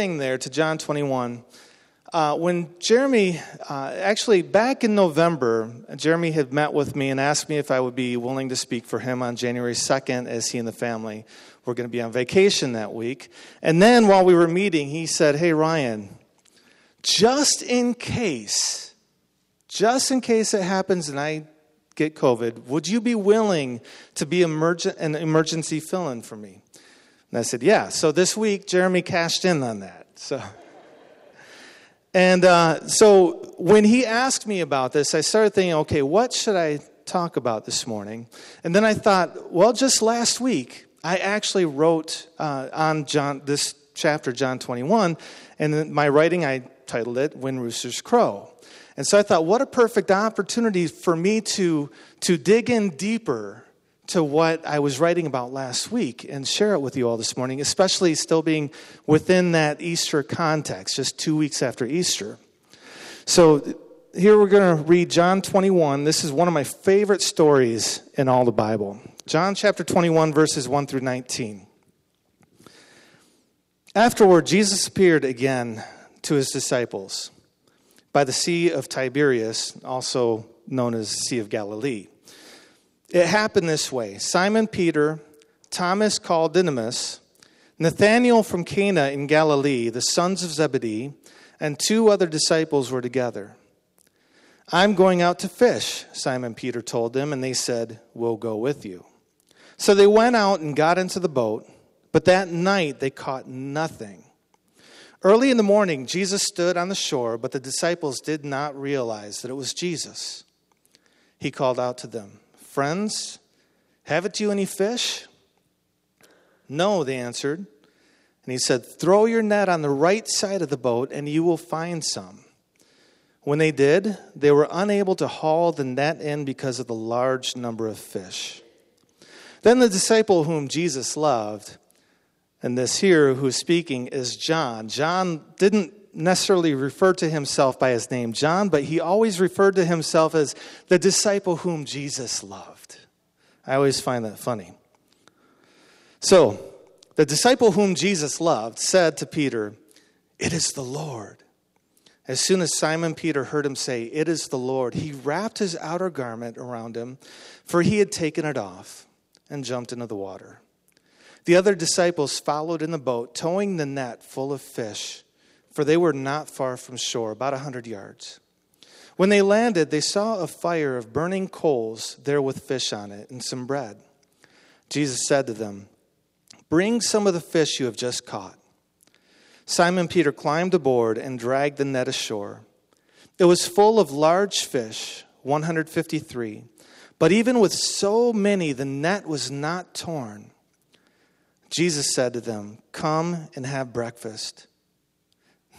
thing there to John 21. Uh, when Jeremy, uh, actually back in November, Jeremy had met with me and asked me if I would be willing to speak for him on January 2nd as he and the family were going to be on vacation that week. And then while we were meeting, he said, Hey, Ryan, just in case, just in case it happens and I get COVID, would you be willing to be emergent, an emergency fill in for me? And I said, Yeah. So this week, Jeremy cashed in on that. So. And uh, so when he asked me about this, I started thinking, okay, what should I talk about this morning? And then I thought, well, just last week, I actually wrote uh, on John this chapter, John 21, and my writing, I titled it "When Roosters Crow." And so I thought, what a perfect opportunity for me to to dig in deeper to what I was writing about last week and share it with you all this morning, especially still being within that Easter context, just two weeks after Easter. So here we're going to read John 21. This is one of my favorite stories in all the Bible. John chapter 21, verses 1 through 19. Afterward, Jesus appeared again to his disciples by the Sea of Tiberias, also known as the Sea of Galilee. It happened this way Simon Peter, Thomas called Didymus, Nathanael from Cana in Galilee, the sons of Zebedee, and two other disciples were together. I'm going out to fish, Simon Peter told them, and they said, We'll go with you. So they went out and got into the boat, but that night they caught nothing. Early in the morning, Jesus stood on the shore, but the disciples did not realize that it was Jesus. He called out to them, Friends, haven't you any fish? No, they answered. And he said, Throw your net on the right side of the boat, and you will find some. When they did, they were unable to haul the net in because of the large number of fish. Then the disciple whom Jesus loved, and this here who's speaking is John. John didn't necessarily refer to himself by his name, John, but he always referred to himself as the disciple whom Jesus loved. I always find that funny. So, the disciple whom Jesus loved said to Peter, It is the Lord. As soon as Simon Peter heard him say, It is the Lord, he wrapped his outer garment around him, for he had taken it off, and jumped into the water. The other disciples followed in the boat, towing the net full of fish for they were not far from shore, about a hundred yards. When they landed, they saw a fire of burning coals there with fish on it and some bread. Jesus said to them, Bring some of the fish you have just caught. Simon Peter climbed aboard and dragged the net ashore. It was full of large fish, 153. But even with so many, the net was not torn. Jesus said to them, Come and have breakfast.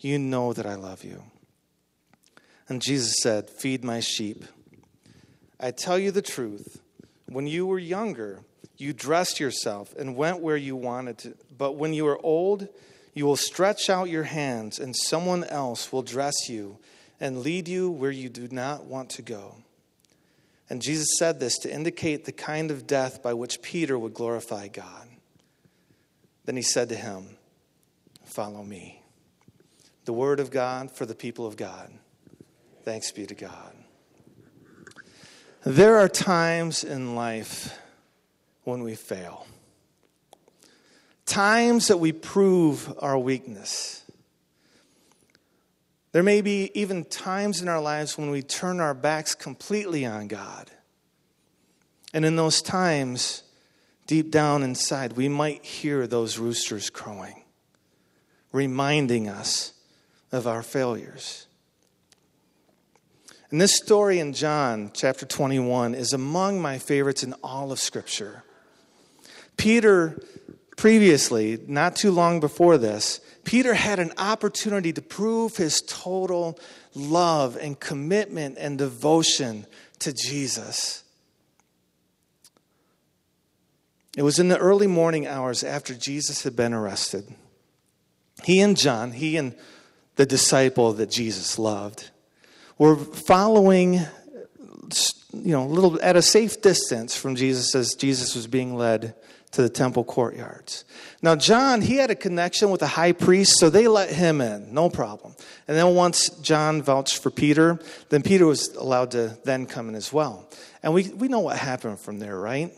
You know that I love you. And Jesus said, Feed my sheep. I tell you the truth. When you were younger, you dressed yourself and went where you wanted to. But when you are old, you will stretch out your hands, and someone else will dress you and lead you where you do not want to go. And Jesus said this to indicate the kind of death by which Peter would glorify God. Then he said to him, Follow me the word of God for the people of God. Thanks be to God. There are times in life when we fail, times that we prove our weakness. There may be even times in our lives when we turn our backs completely on God. And in those times, deep down inside, we might hear those roosters crowing, reminding us of our failures. And this story in John chapter 21 is among my favorites in all of Scripture. Peter, previously, not too long before this, Peter had an opportunity to prove his total love and commitment and devotion to Jesus. It was in the early morning hours after Jesus had been arrested. He and John, he and the disciple that Jesus loved, were following, you know, a little at a safe distance from Jesus as Jesus was being led to the temple courtyards. Now, John, he had a connection with the high priest, so they let him in, no problem. And then once John vouched for Peter, then Peter was allowed to then come in as well. And we, we know what happened from there, right?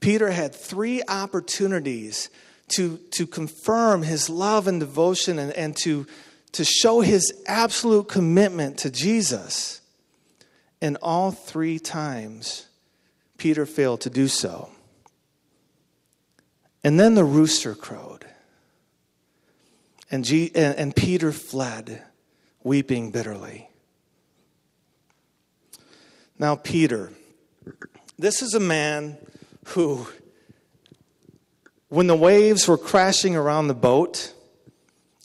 Peter had three opportunities to, to confirm his love and devotion and, and to to show his absolute commitment to Jesus. And all three times, Peter failed to do so. And then the rooster crowed. And, G- and, and Peter fled, weeping bitterly. Now, Peter, this is a man who, when the waves were crashing around the boat,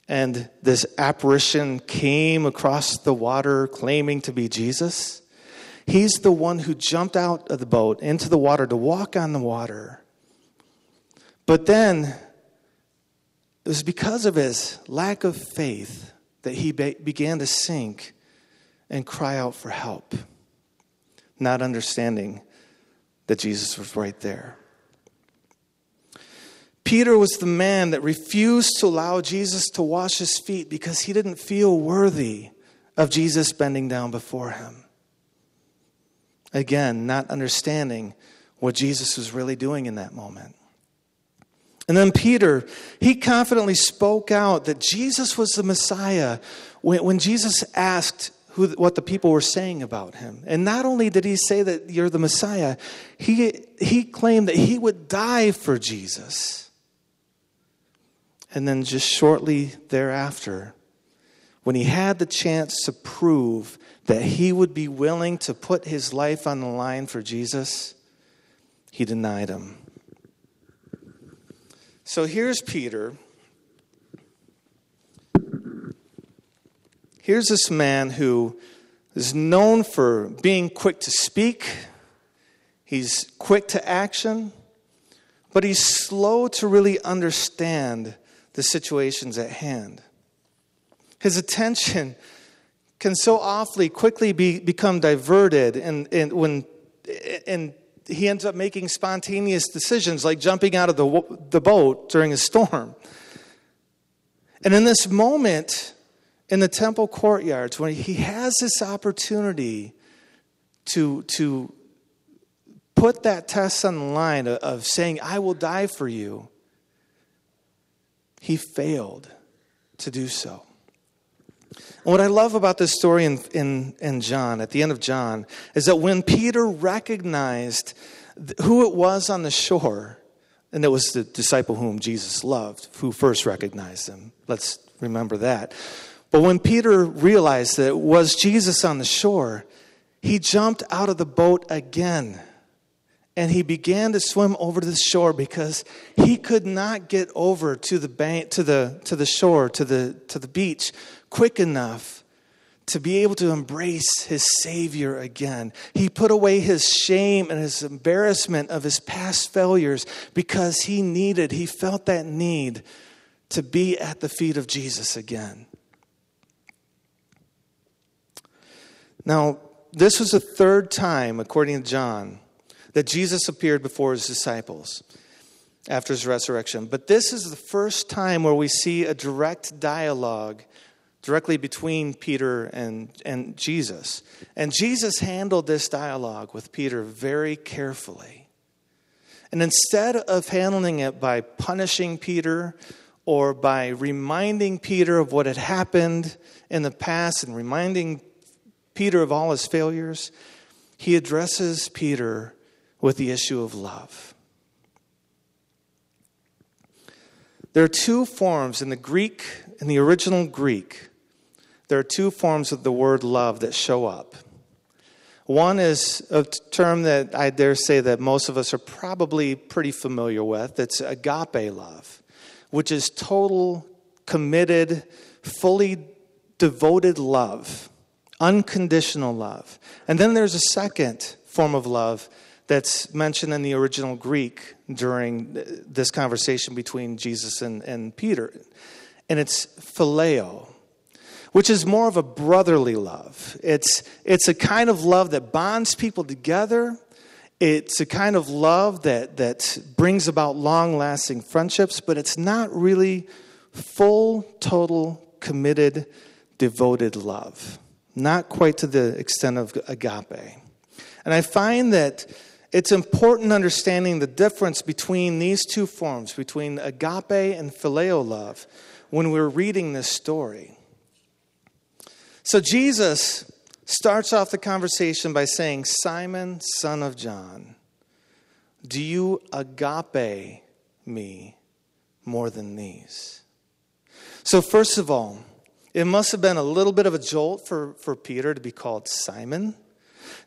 and this apparition came across the water claiming to be Jesus. He's the one who jumped out of the boat into the water to walk on the water. But then it was because of his lack of faith that he be- began to sink and cry out for help, not understanding that Jesus was right there. Peter was the man that refused to allow Jesus to wash his feet because he didn't feel worthy of Jesus bending down before him. Again, not understanding what Jesus was really doing in that moment. And then Peter, he confidently spoke out that Jesus was the Messiah when, when Jesus asked who, what the people were saying about him. And not only did he say that you're the Messiah, he, he claimed that he would die for Jesus. And then just shortly thereafter, when he had the chance to prove that he would be willing to put his life on the line for Jesus, he denied him. So here's Peter. Here's this man who is known for being quick to speak, he's quick to action, but he's slow to really understand the situations at hand. His attention can so awfully quickly be, become diverted, and, and, when, and he ends up making spontaneous decisions like jumping out of the, the boat during a storm. And in this moment, in the temple courtyards, when he has this opportunity to, to put that test on the line of, of saying, I will die for you, he failed to do so. And what I love about this story in, in, in John, at the end of John, is that when Peter recognized who it was on the shore, and it was the disciple whom Jesus loved who first recognized him. Let's remember that. But when Peter realized that it was Jesus on the shore, he jumped out of the boat again and he began to swim over to the shore because he could not get over to the bank to the to the shore to the to the beach quick enough to be able to embrace his savior again. He put away his shame and his embarrassment of his past failures because he needed he felt that need to be at the feet of Jesus again. Now this was the third time according to John that Jesus appeared before his disciples after his resurrection. But this is the first time where we see a direct dialogue directly between Peter and, and Jesus. And Jesus handled this dialogue with Peter very carefully. And instead of handling it by punishing Peter or by reminding Peter of what had happened in the past and reminding Peter of all his failures, he addresses Peter with the issue of love. There are two forms in the Greek, in the original Greek, there are two forms of the word love that show up. One is a term that I dare say that most of us are probably pretty familiar with. It's agape love, which is total, committed, fully devoted love, unconditional love. And then there's a second form of love that's mentioned in the original Greek during this conversation between Jesus and, and Peter, and it's phileo which is more of a brotherly love. It's, it's a kind of love that bonds people together. It's a kind of love that, that brings about long lasting friendships, but it's not really full, total, committed, devoted love. Not quite to the extent of agape. And I find that it's important understanding the difference between these two forms, between agape and phileo love, when we're reading this story. So Jesus starts off the conversation by saying, Simon, son of John, do you agape me more than these? So, first of all, it must have been a little bit of a jolt for, for Peter to be called Simon.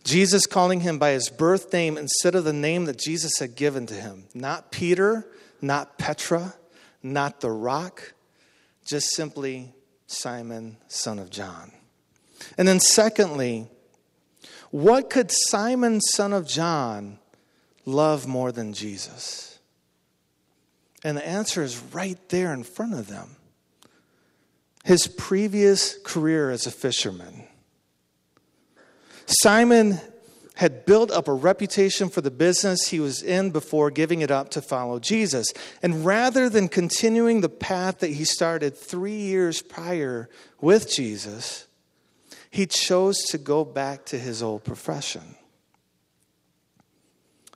Jesus calling him by his birth name instead of the name that Jesus had given to him. Not Peter, not Petra, not the rock, just simply Simon, son of John. And then, secondly, what could Simon, son of John, love more than Jesus? And the answer is right there in front of them. His previous career as a fisherman. Simon had built up a reputation for the business he was in before giving it up to follow Jesus. And rather than continuing the path that he started three years prior with Jesus, he chose to go back to his old profession.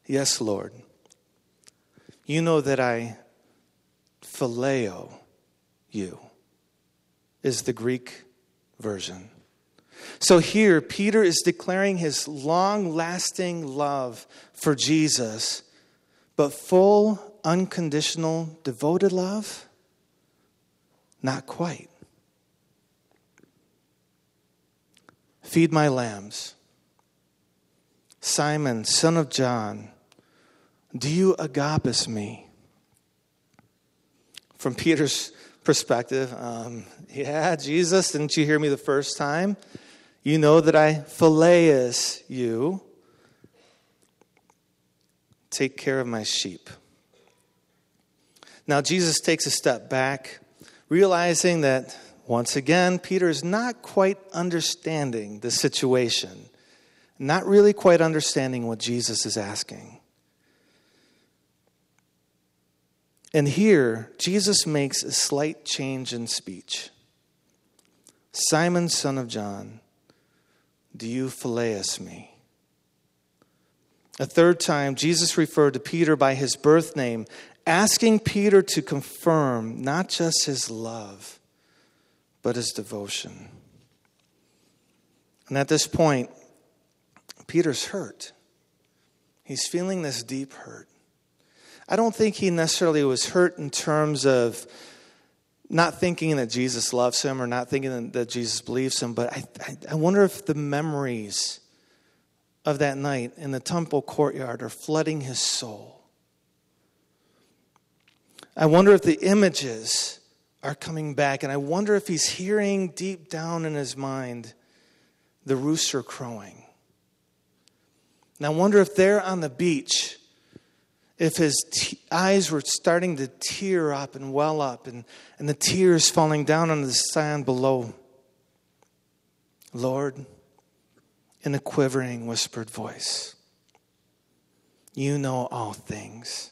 Yes, Lord. You know that I phileo you, is the Greek version. So here, Peter is declaring his long lasting love for Jesus, but full, unconditional, devoted love? Not quite. Feed my lambs. Simon, son of John, do you agapes me? From Peter's perspective, um, yeah, Jesus, didn't you hear me the first time? You know that I phileus you. Take care of my sheep. Now, Jesus takes a step back, realizing that once again, Peter is not quite understanding the situation, not really quite understanding what Jesus is asking. And here, Jesus makes a slight change in speech. Simon, son of John, do you phileo me? A third time, Jesus referred to Peter by his birth name, asking Peter to confirm not just his love but his devotion. And at this point, Peter's hurt. He's feeling this deep hurt. I don't think he necessarily was hurt in terms of not thinking that Jesus loves him or not thinking that Jesus believes him, but I, I, I wonder if the memories of that night in the temple courtyard are flooding his soul. I wonder if the images are coming back. And I wonder if he's hearing deep down in his mind the rooster crowing. And I wonder if there on the beach, if his t- eyes were starting to tear up and well up, and, and the tears falling down on the sand below. Lord, in a quivering, whispered voice, you know all things.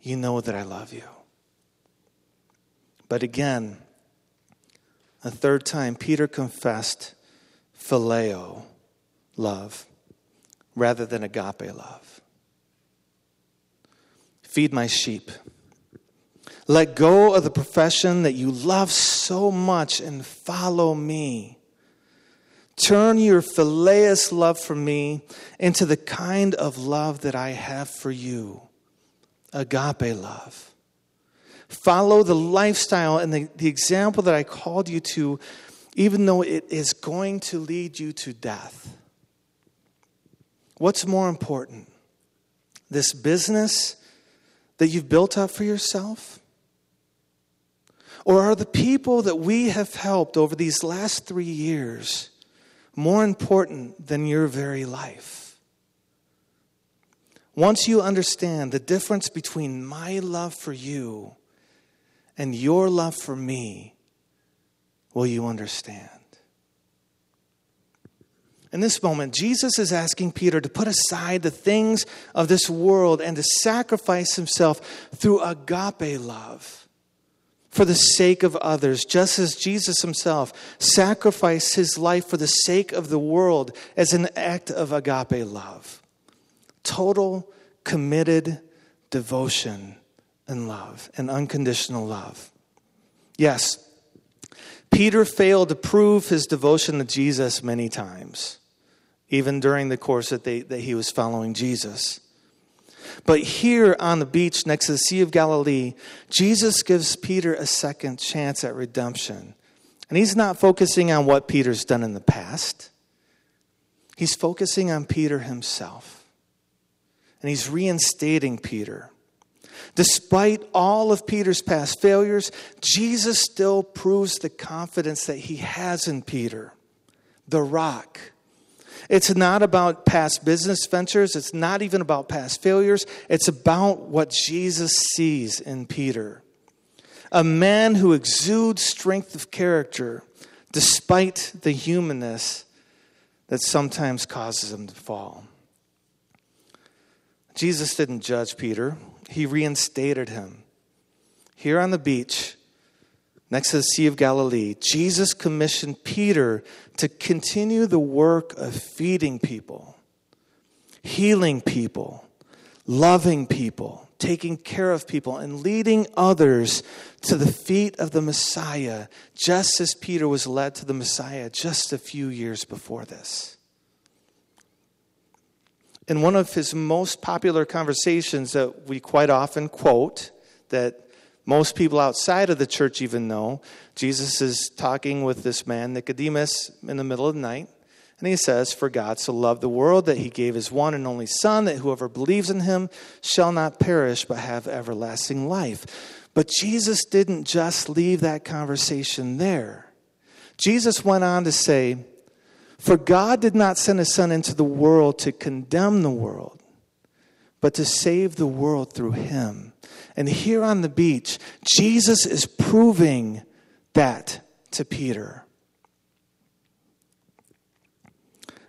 You know that I love you. But again, a third time, Peter confessed phileo love rather than agape love. Feed my sheep. Let go of the profession that you love so much and follow me. Turn your phileus love for me into the kind of love that I have for you agape love. Follow the lifestyle and the, the example that I called you to, even though it is going to lead you to death. What's more important? This business that you've built up for yourself? Or are the people that we have helped over these last three years more important than your very life? Once you understand the difference between my love for you and your love for me, will you understand? In this moment, Jesus is asking Peter to put aside the things of this world and to sacrifice himself through agape love for the sake of others, just as Jesus himself sacrificed his life for the sake of the world as an act of agape love. Total, committed devotion and love, and unconditional love. Yes, Peter failed to prove his devotion to Jesus many times, even during the course that, they, that he was following Jesus. But here on the beach next to the Sea of Galilee, Jesus gives Peter a second chance at redemption. And he's not focusing on what Peter's done in the past, he's focusing on Peter himself. And he's reinstating Peter. Despite all of Peter's past failures, Jesus still proves the confidence that he has in Peter, the rock. It's not about past business ventures. It's not even about past failures. It's about what Jesus sees in Peter. A man who exudes strength of character despite the humanness that sometimes causes him to fall. Jesus didn't judge Peter he reinstated him. Here on the beach, next to the Sea of Galilee, Jesus commissioned Peter to continue the work of feeding people, healing people, loving people, taking care of people, and leading others to the feet of the Messiah, just as Peter was led to the Messiah just a few years before this. In one of his most popular conversations that we quite often quote, that most people outside of the church even know, Jesus is talking with this man, Nicodemus, in the middle of the night. And he says, For God so loved the world that he gave his one and only Son, that whoever believes in him shall not perish but have everlasting life. But Jesus didn't just leave that conversation there. Jesus went on to say, for God did not send his Son into the world to condemn the world, but to save the world through him. And here on the beach, Jesus is proving that to Peter.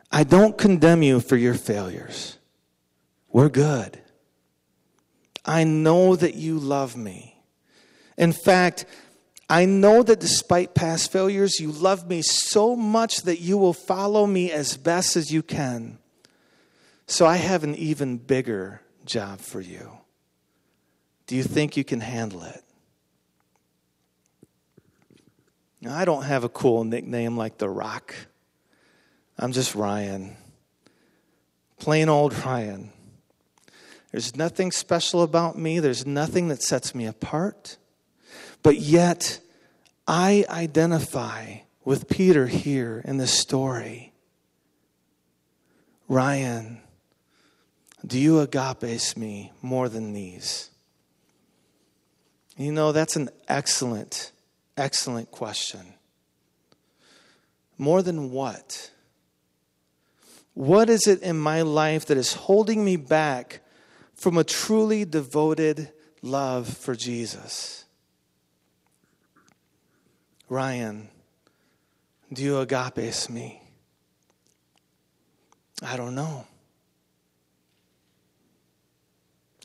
I don't condemn you for your failures. We're good. I know that you love me. In fact, I know that despite past failures, you love me so much that you will follow me as best as you can. So I have an even bigger job for you. Do you think you can handle it? Now, I don't have a cool nickname like The Rock. I'm just Ryan. Plain old Ryan. There's nothing special about me, there's nothing that sets me apart. But yet, I identify with Peter here in this story. Ryan, do you agapes me more than these? You know, that's an excellent, excellent question. More than what? What is it in my life that is holding me back from a truly devoted love for Jesus? Ryan, do you agapes me? I don't know.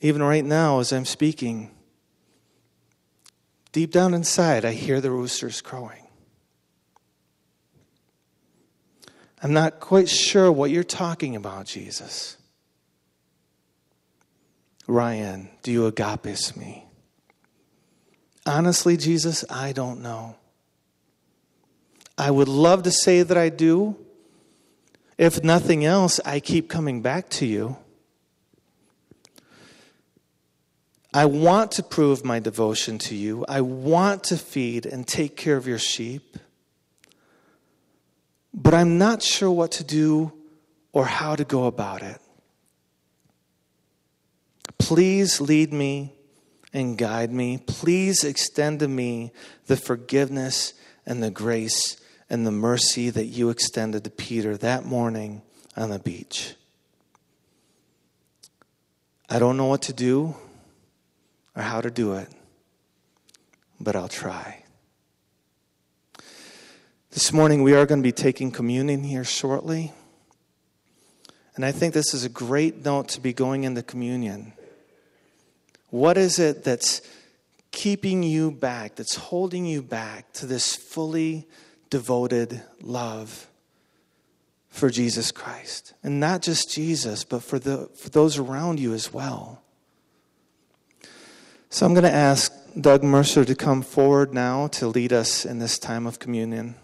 Even right now, as I'm speaking, deep down inside, I hear the roosters crowing. I'm not quite sure what you're talking about, Jesus. Ryan, do you agapes me? Honestly, Jesus, I don't know. I would love to say that I do. If nothing else, I keep coming back to you. I want to prove my devotion to you. I want to feed and take care of your sheep. But I'm not sure what to do or how to go about it. Please lead me and guide me. Please extend to me the forgiveness and the grace and the mercy that you extended to Peter that morning on the beach. I don't know what to do or how to do it, but I'll try. This morning, we are going to be taking communion here shortly. And I think this is a great note to be going into communion. What is it that's keeping you back, that's holding you back to this fully devoted love for Jesus Christ? And not just Jesus, but for, the, for those around you as well. So I'm going to ask Doug Mercer to come forward now to lead us in this time of communion.